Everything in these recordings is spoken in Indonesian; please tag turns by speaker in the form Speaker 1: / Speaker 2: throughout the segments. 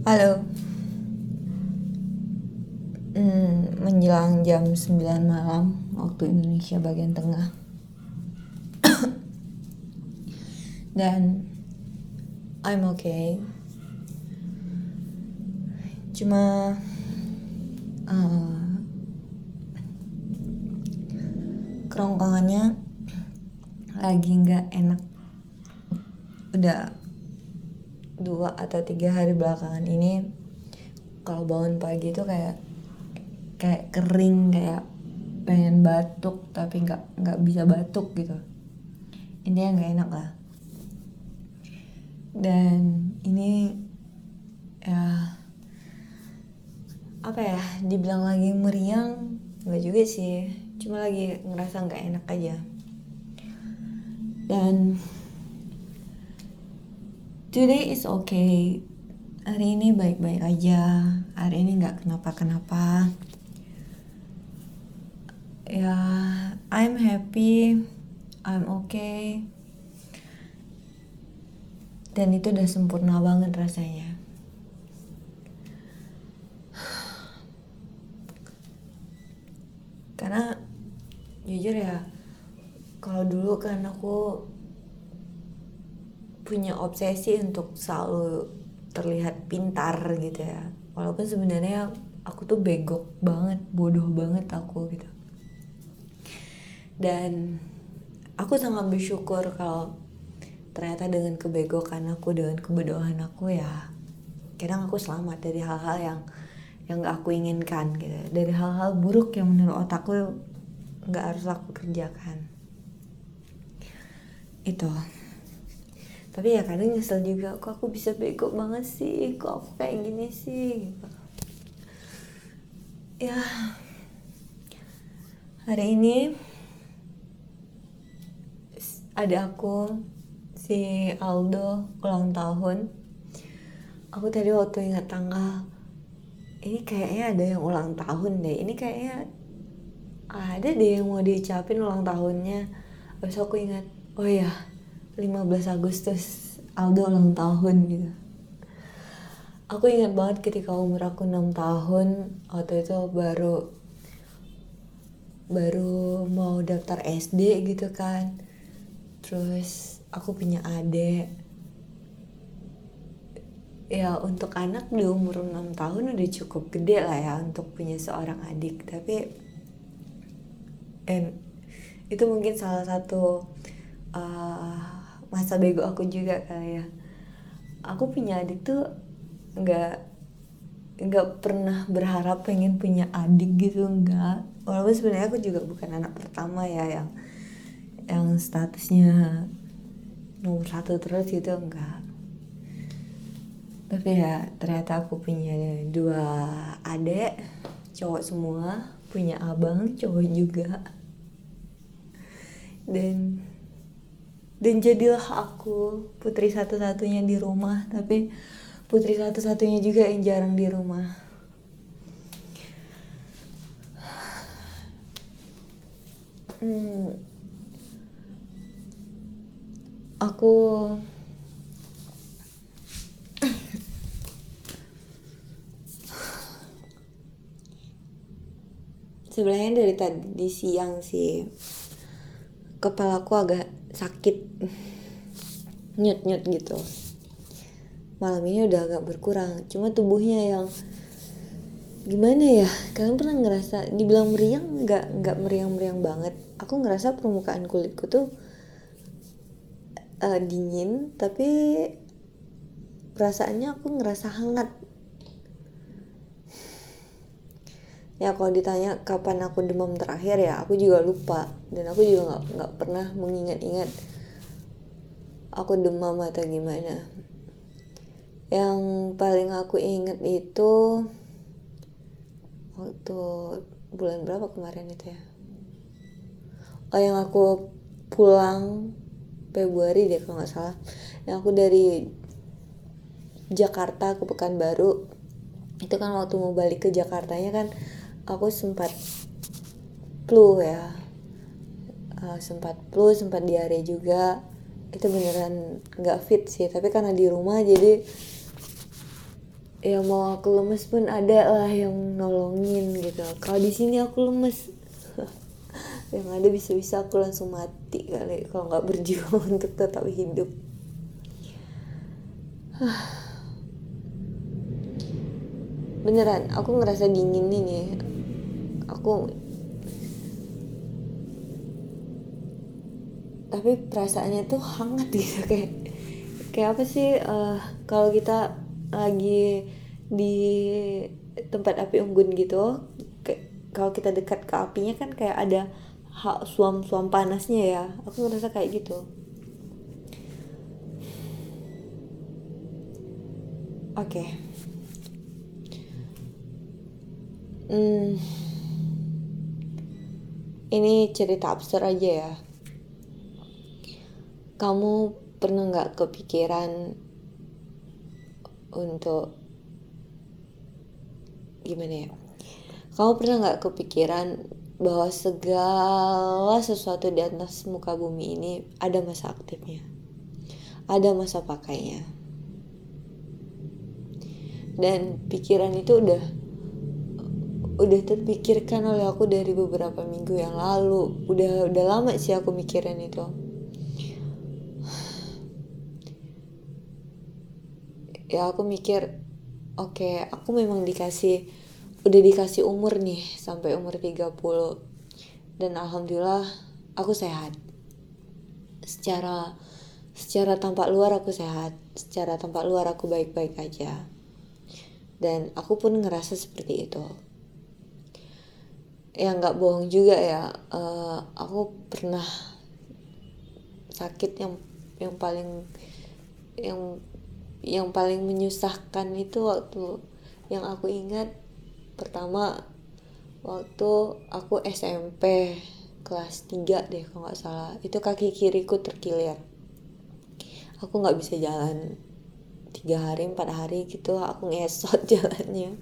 Speaker 1: Halo. Hmm, menjelang jam 9 malam waktu Indonesia bagian tengah. Dan I'm okay. Cuma uh, kerongkongannya lagi nggak enak. Udah dua atau tiga hari belakangan ini kalau bangun pagi tuh kayak kayak kering kayak pengen batuk tapi nggak nggak bisa batuk gitu. Ini nggak enak lah. Dan ini ya apa ya dibilang lagi meriang nggak juga sih. Cuma lagi ngerasa nggak enak aja. Dan today is okay. Hari ini baik-baik aja. Hari ini nggak kenapa-kenapa. Ya I'm happy. I'm okay. Dan itu udah sempurna banget rasanya. Karena jujur ya kalau dulu kan aku punya obsesi untuk selalu terlihat pintar gitu ya. Walaupun sebenarnya aku tuh begok banget bodoh banget aku gitu. Dan aku sangat bersyukur kalau ternyata dengan kebegokan aku dengan kebodohan aku ya kadang aku selamat dari hal-hal yang yang gak aku inginkan gitu. Dari hal-hal buruk yang menurut otakku nggak harus aku kerjakan. Itu tapi ya kadang nyesel juga kok aku bisa bego banget sih? Kok aku kayak gini sih? Gitu. ya hari ini ada aku si Aldo ulang tahun. Aku tadi waktu ingat tanggal ini kayaknya ada yang ulang tahun deh. Ini kayaknya ada deh yang mau diucapin ulang tahunnya. Terus aku ingat oh ya 15 Agustus Aldo ulang tahun gitu. Aku ingat banget ketika umur aku 6 tahun waktu itu baru baru mau daftar SD gitu kan. Terus aku punya adik. Ya untuk anak di umur 6 tahun udah cukup gede lah ya untuk punya seorang adik. Tapi and itu mungkin salah satu uh, masa bego aku juga kali ya. Aku punya adik tuh nggak nggak pernah berharap pengen punya adik gitu nggak. Walaupun sebenarnya aku juga bukan anak pertama ya yang yang statusnya nomor satu terus gitu enggak tapi ya ternyata aku punya dua adik cowok semua punya abang cowok juga. Dan dan jadilah aku putri satu-satunya di rumah tapi putri satu-satunya juga yang jarang di rumah. Hmm, aku sebenarnya dari tadi siang sih kepalaku agak sakit. Nyut nyut gitu. Malam ini udah agak berkurang. Cuma tubuhnya yang gimana ya? Kalian pernah ngerasa dibilang meriang nggak nggak meriang meriang banget. Aku ngerasa permukaan kulitku tuh uh, dingin tapi perasaannya aku ngerasa hangat ya kalau ditanya kapan aku demam terakhir ya aku juga lupa. Dan aku juga nggak nggak pernah mengingat-ingat aku demam atau gimana. Yang paling aku ingat itu waktu bulan berapa kemarin itu ya? Oh yang aku pulang Februari deh kalau nggak salah. Yang aku dari Jakarta ke Pekanbaru. Itu kan waktu mau balik ke Jakartanya kan aku sempat flu ya. Uh, sempat flu sempat diare juga. Itu beneran nggak fit sih tapi karena di rumah jadi ya mau aku lemes pun ada lah yang nolongin gitu. Kalau di sini aku lemes. Yang ada bisa-bisa aku langsung mati kali kalau nggak berjuang untuk tetap hidup. Beneran aku ngerasa dingin nih aku tapi perasaannya tuh hangat gitu kayak kayak apa sih uh, kalau kita lagi di tempat api unggun gitu kalau kita dekat ke apinya kan kayak ada hak suam-suam panasnya ya aku ngerasa kayak gitu oke okay. hmm, ini cerita absurd aja ya. Kamu pernah nggak kepikiran untuk gimana ya? Kamu pernah nggak kepikiran bahwa segala sesuatu di atas muka bumi ini ada masa aktifnya? Ada masa pakainya? Dan pikiran itu udah udah terpikirkan oleh aku dari beberapa minggu yang lalu. Udah udah lama sih aku mikirin itu. Ya aku mikir oke okay, aku memang dikasih udah dikasih umur nih sampai umur 30 dan alhamdulillah aku sehat. Secara secara tampak luar aku sehat. Secara tampak luar aku baik-baik aja. Dan aku pun ngerasa seperti itu ya nggak bohong juga ya. Uh, aku pernah sakit yang yang paling yang yang paling menyusahkan itu waktu yang aku ingat pertama waktu aku SMP kelas 3 deh kalau nggak salah. Itu kaki kiriku terkilir. Aku nggak bisa jalan tiga hari empat hari gitu aku ngesot jalannya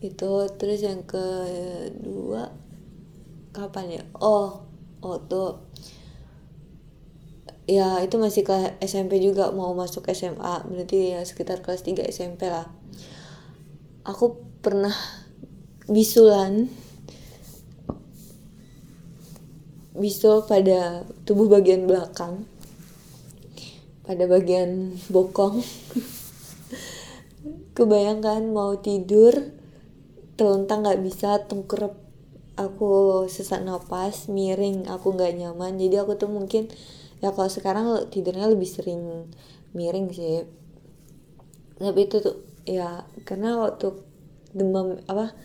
Speaker 1: itu terus yang kedua kapan ya? Oh waktu ya itu masih ke SMP juga mau masuk SMA berarti ya sekitar kelas 3 SMP lah. Aku pernah bisulan. Bisul pada tubuh bagian belakang. Pada bagian bokong. Kebayangkan mau tidur telentang nggak bisa tengkurap aku sesak napas miring aku nggak nyaman. Jadi aku tuh mungkin ya kalau sekarang tidurnya lebih sering miring sih. Tapi itu tuh ya karena waktu demam apa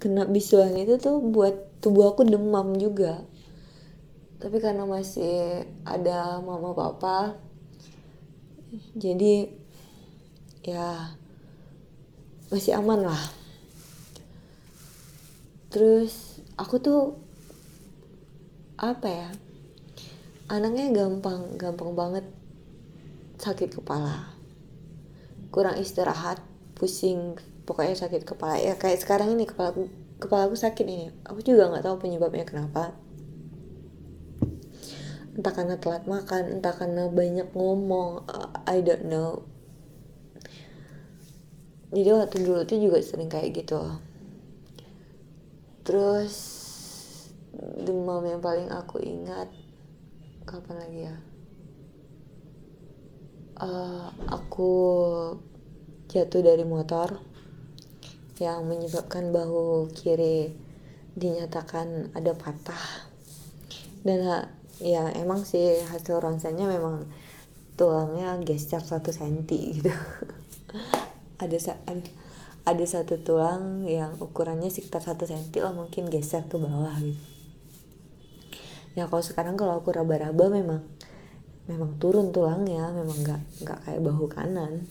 Speaker 1: kena bisulan itu tuh buat tubuh aku demam juga. Tapi karena masih ada mama papa jadi ya masih aman lah terus aku tuh apa ya anaknya gampang gampang banget sakit kepala. Kurang istirahat pusing pokoknya sakit kepala. Ya kayak sekarang ini kepala aku kepala aku sakit ini. Aku juga nggak tahu penyebabnya kenapa. Entah karena telat makan entah karena banyak ngomong uh, I don't know. Jadi waktu dulu tuh juga sering kayak gitu terus demam yang paling aku ingat kapan lagi ya? Uh, aku jatuh dari motor yang menyebabkan bahu kiri dinyatakan ada patah. Dan ya emang sih hasil ronsennya memang tulangnya geser satu senti gitu. Ada ada ada satu tulang yang ukurannya sekitar satu senti lah mungkin geser ke bawah gitu. Ya kalau sekarang kalau aku raba-raba memang memang turun tulangnya memang nggak nggak kayak bahu kanan.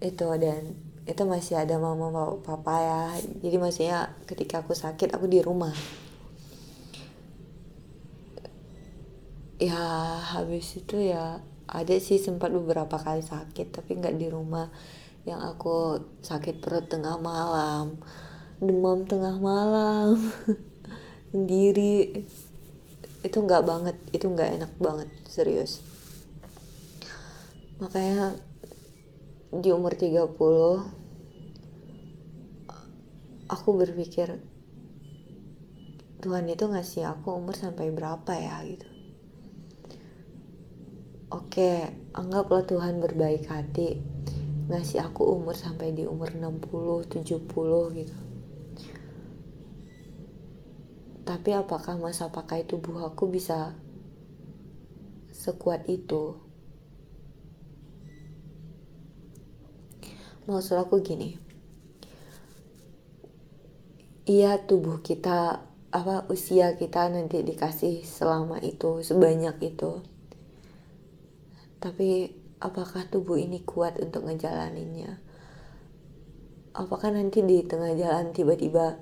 Speaker 1: Itu dan itu masih ada mama papa ya. Jadi maksudnya ketika aku sakit aku di rumah. Ya habis itu ya ada sih sempat beberapa kali sakit tapi nggak di rumah yang aku sakit perut tengah malam demam tengah malam sendiri. Itu nggak banget itu nggak enak banget serius. Makanya di umur 30 aku berpikir Tuhan itu ngasih aku umur sampai berapa ya? Gitu. Oke, anggaplah Tuhan berbaik hati ngasih aku umur sampai di umur 60, 70 gitu. Tapi apakah masa pakai tubuh aku bisa sekuat itu? Maksud aku gini. Iya tubuh kita apa usia kita nanti dikasih selama itu sebanyak itu tapi apakah tubuh ini kuat untuk ngejalaninnya? Apakah nanti di tengah jalan tiba-tiba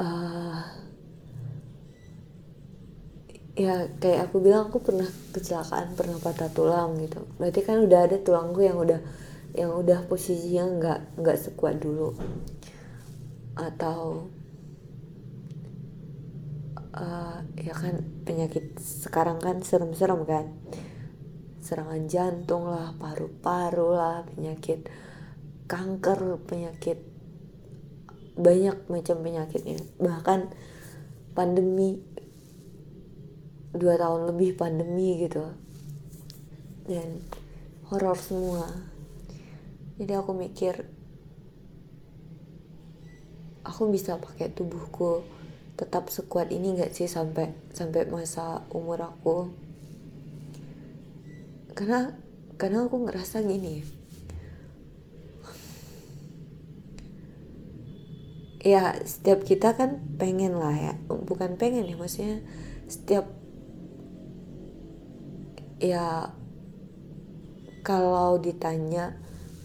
Speaker 1: uh, ya kayak aku bilang aku pernah kecelakaan pernah patah tulang gitu. Berarti kan udah ada tulangku yang udah yang udah posisinya nggak nggak sekuat dulu. Atau uh, ya kan penyakit sekarang kan serem-serem kan serangan jantung lah, paru-paru lah, penyakit kanker, penyakit banyak macam penyakitnya. Bahkan pandemi dua tahun lebih pandemi gitu dan horor semua. Jadi aku mikir aku bisa pakai tubuhku tetap sekuat ini gak sih sampai sampai masa umur aku karena karena aku ngerasa gini. Ya setiap kita kan pengen lah ya. Bukan pengen ya maksudnya setiap ya kalau ditanya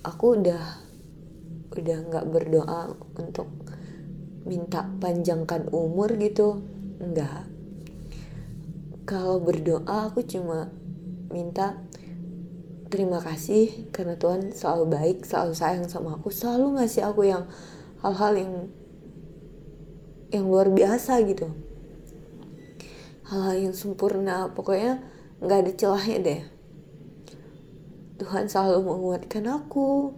Speaker 1: aku udah udah nggak berdoa untuk minta panjangkan umur gitu. Enggak kalau berdoa aku cuma minta terima kasih karena Tuhan selalu baik, selalu sayang sama aku, selalu ngasih aku yang hal-hal yang yang luar biasa gitu. Hal-hal yang sempurna, pokoknya nggak ada celahnya deh. Tuhan selalu menguatkan aku.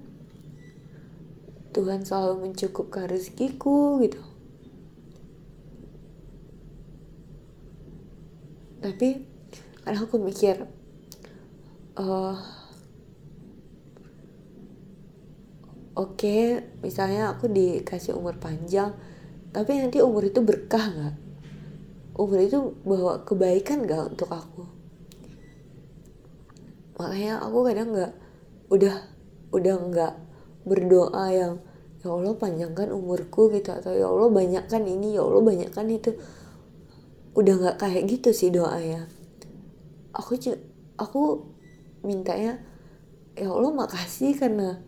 Speaker 1: Tuhan selalu mencukupkan rezekiku gitu. Tapi kadang aku mikir, uh, oke okay, misalnya aku dikasih umur panjang tapi nanti umur itu berkah nggak? Umur itu bawa kebaikan nggak untuk aku? Makanya aku kadang nggak udah udah nggak berdoa yang ya Allah panjangkan umurku gitu atau ya Allah banyakkan ini ya Allah banyakkan itu. Udah nggak kayak gitu sih doa ya aku aku mintanya ya Allah makasih karena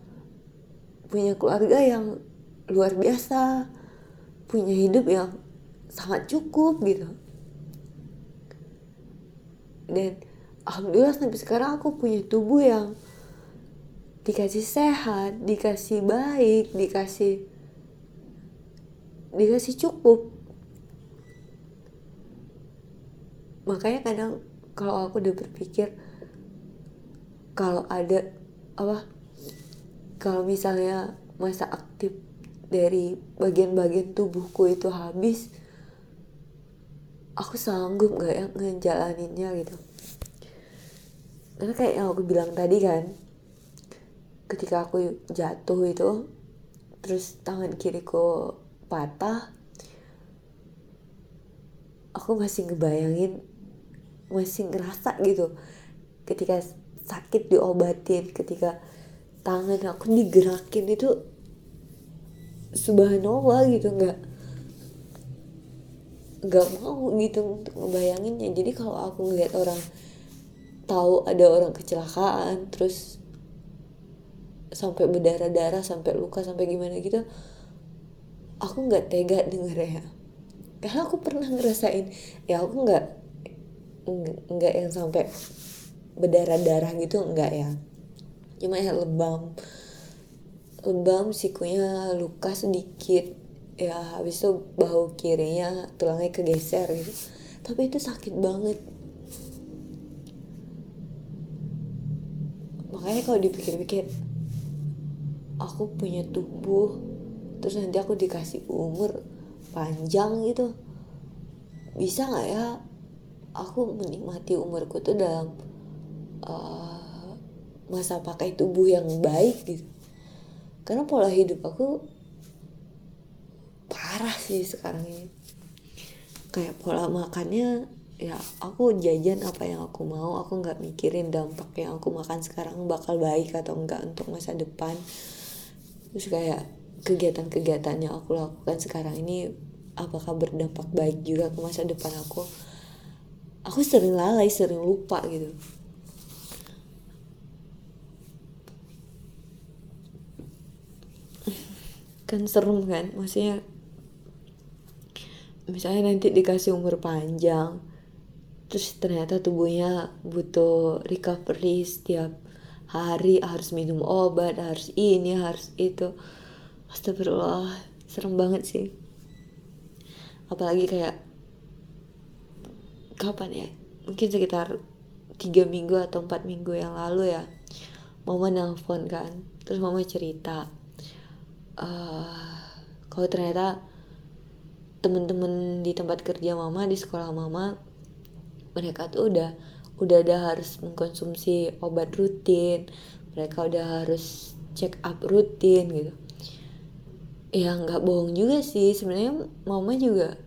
Speaker 1: punya keluarga yang luar biasa punya hidup yang sangat cukup gitu. Dan alhamdulillah sampai sekarang aku punya tubuh yang dikasih sehat dikasih baik dikasih dikasih cukup. Makanya kadang kalau aku udah berpikir kalau ada apa kalau misalnya masa aktif dari bagian-bagian tubuhku itu habis aku sanggup gak ya ngejalaninnya gitu? Karena kayak yang aku bilang tadi kan ketika aku jatuh itu terus tangan kiriku patah aku masih ngebayangin masih ngerasa gitu. Ketika sakit diobatin ketika tangan aku digerakin itu subhanallah gitu nggak nggak mau gitu untuk ngebayanginnya. Jadi kalau aku ngeliat orang tahu ada orang kecelakaan terus sampai berdarah-darah sampai luka sampai gimana gitu aku nggak tega denger ya. Karena aku pernah ngerasain ya aku nggak nggak yang sampai berdarah-darah gitu enggak ya cuma ya lebam. Lebam sikunya luka sedikit. Ya habis itu bahu kirinya tulangnya kegeser gitu. Tapi itu sakit banget. Makanya kalau dipikir-pikir aku punya tubuh terus nanti aku dikasih umur panjang gitu bisa nggak ya? Aku menikmati umurku tuh dalam uh, masa pakai tubuh yang baik gitu. Karena pola hidup aku parah sih sekarang ini. Kayak pola makannya ya aku jajan apa yang aku mau. Aku nggak mikirin dampak yang aku makan sekarang bakal baik atau enggak untuk masa depan. Terus kayak kegiatan-kegiatan yang aku lakukan sekarang ini apakah berdampak baik juga ke masa depan aku? Aku sering lalai sering lupa gitu kan serem kan? Maksudnya misalnya nanti dikasih umur panjang terus ternyata tubuhnya butuh recovery setiap hari harus minum obat harus ini harus itu. Astagfirullah serem banget sih. Apalagi kayak kapan ya? Mungkin sekitar tiga minggu atau empat minggu yang lalu ya mama nelfon kan terus mama cerita uh, kalau ternyata temen-temen di tempat kerja mama di sekolah mama mereka tuh udah udah ada harus mengkonsumsi obat rutin. Mereka udah harus check up rutin gitu. Ya nggak bohong juga sih. Sebenarnya mama juga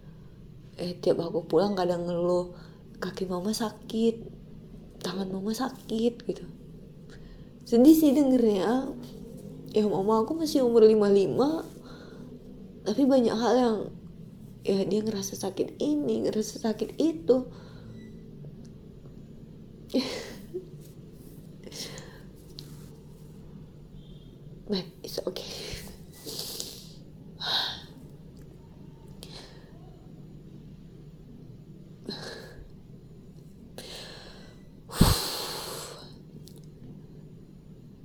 Speaker 1: eh tiap aku pulang kadang ngeluh kaki mama sakit tangan mama sakit gitu. Sedih sih dengernya ya mama aku masih umur 55 tapi banyak hal yang ya dia ngerasa sakit ini ngerasa sakit itu. But it's okay.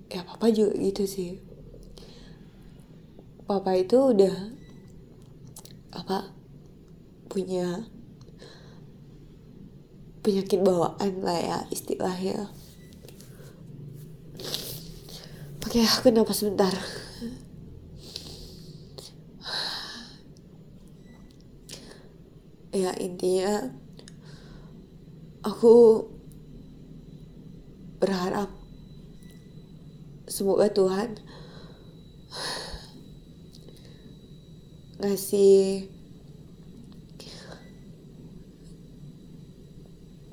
Speaker 1: Ya papa juga gitu sih papa itu udah apa punya penyakit bawaan lah ya istilahnya. Oke aku napas sebentar. Ya intinya aku berharap semoga Tuhan ngasih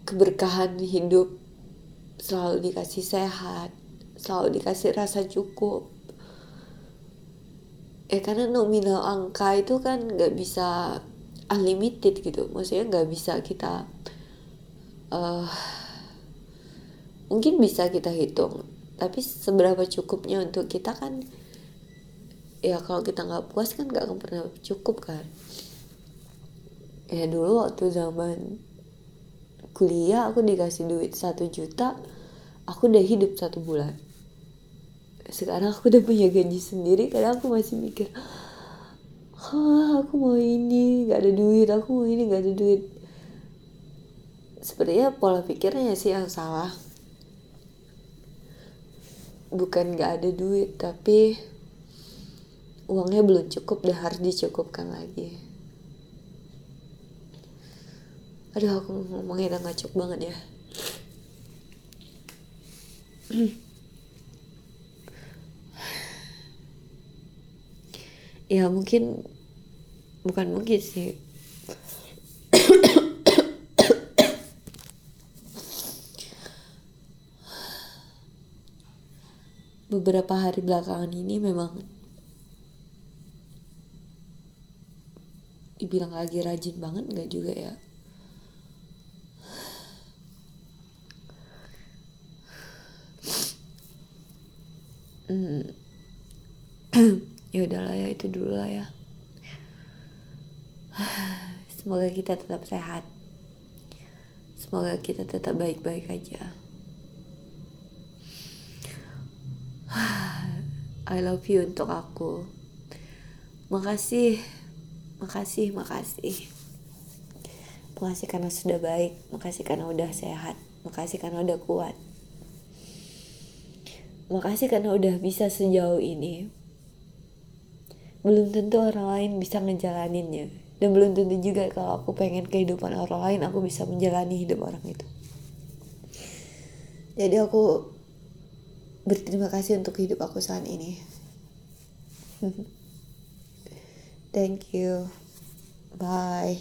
Speaker 1: keberkahan hidup selalu dikasih sehat selalu dikasih rasa cukup. Ya karena nominal angka itu kan nggak bisa unlimited gitu. Maksudnya nggak bisa kita uh, mungkin bisa kita hitung. Tapi seberapa cukupnya untuk kita kan ya kalau kita nggak puas kan nggak akan pernah cukup kan? Ya dulu waktu zaman kuliah aku dikasih duit satu juta aku udah hidup satu bulan. Sekarang aku udah punya gaji sendiri kadang aku masih mikir ah aku mau ini nggak ada duit aku mau ini nggak ada duit. Sepertinya pola pikirnya sih yang salah. Bukan nggak ada duit tapi uangnya belum cukup dan harus dicukupkan lagi. Aduh aku ngomongnya udah ngacuk banget ya. Ya mungkin bukan mungkin sih. Beberapa hari belakangan ini memang dibilang lagi rajin banget nggak juga ya? Hmm. ya udahlah ya itu dulu lah ya. Semoga kita tetap sehat. Semoga kita tetap baik-baik aja. I love you untuk aku. Makasih makasih makasih. Makasih karena sudah baik. Makasih karena udah sehat. Makasih karena udah kuat. Makasih karena udah bisa sejauh ini. Belum tentu orang lain bisa ngejalaninnya. Dan belum tentu juga kalau aku pengen kehidupan orang lain aku bisa menjalani hidup orang itu. Jadi aku berterima kasih untuk hidup aku saat ini thank you. Bye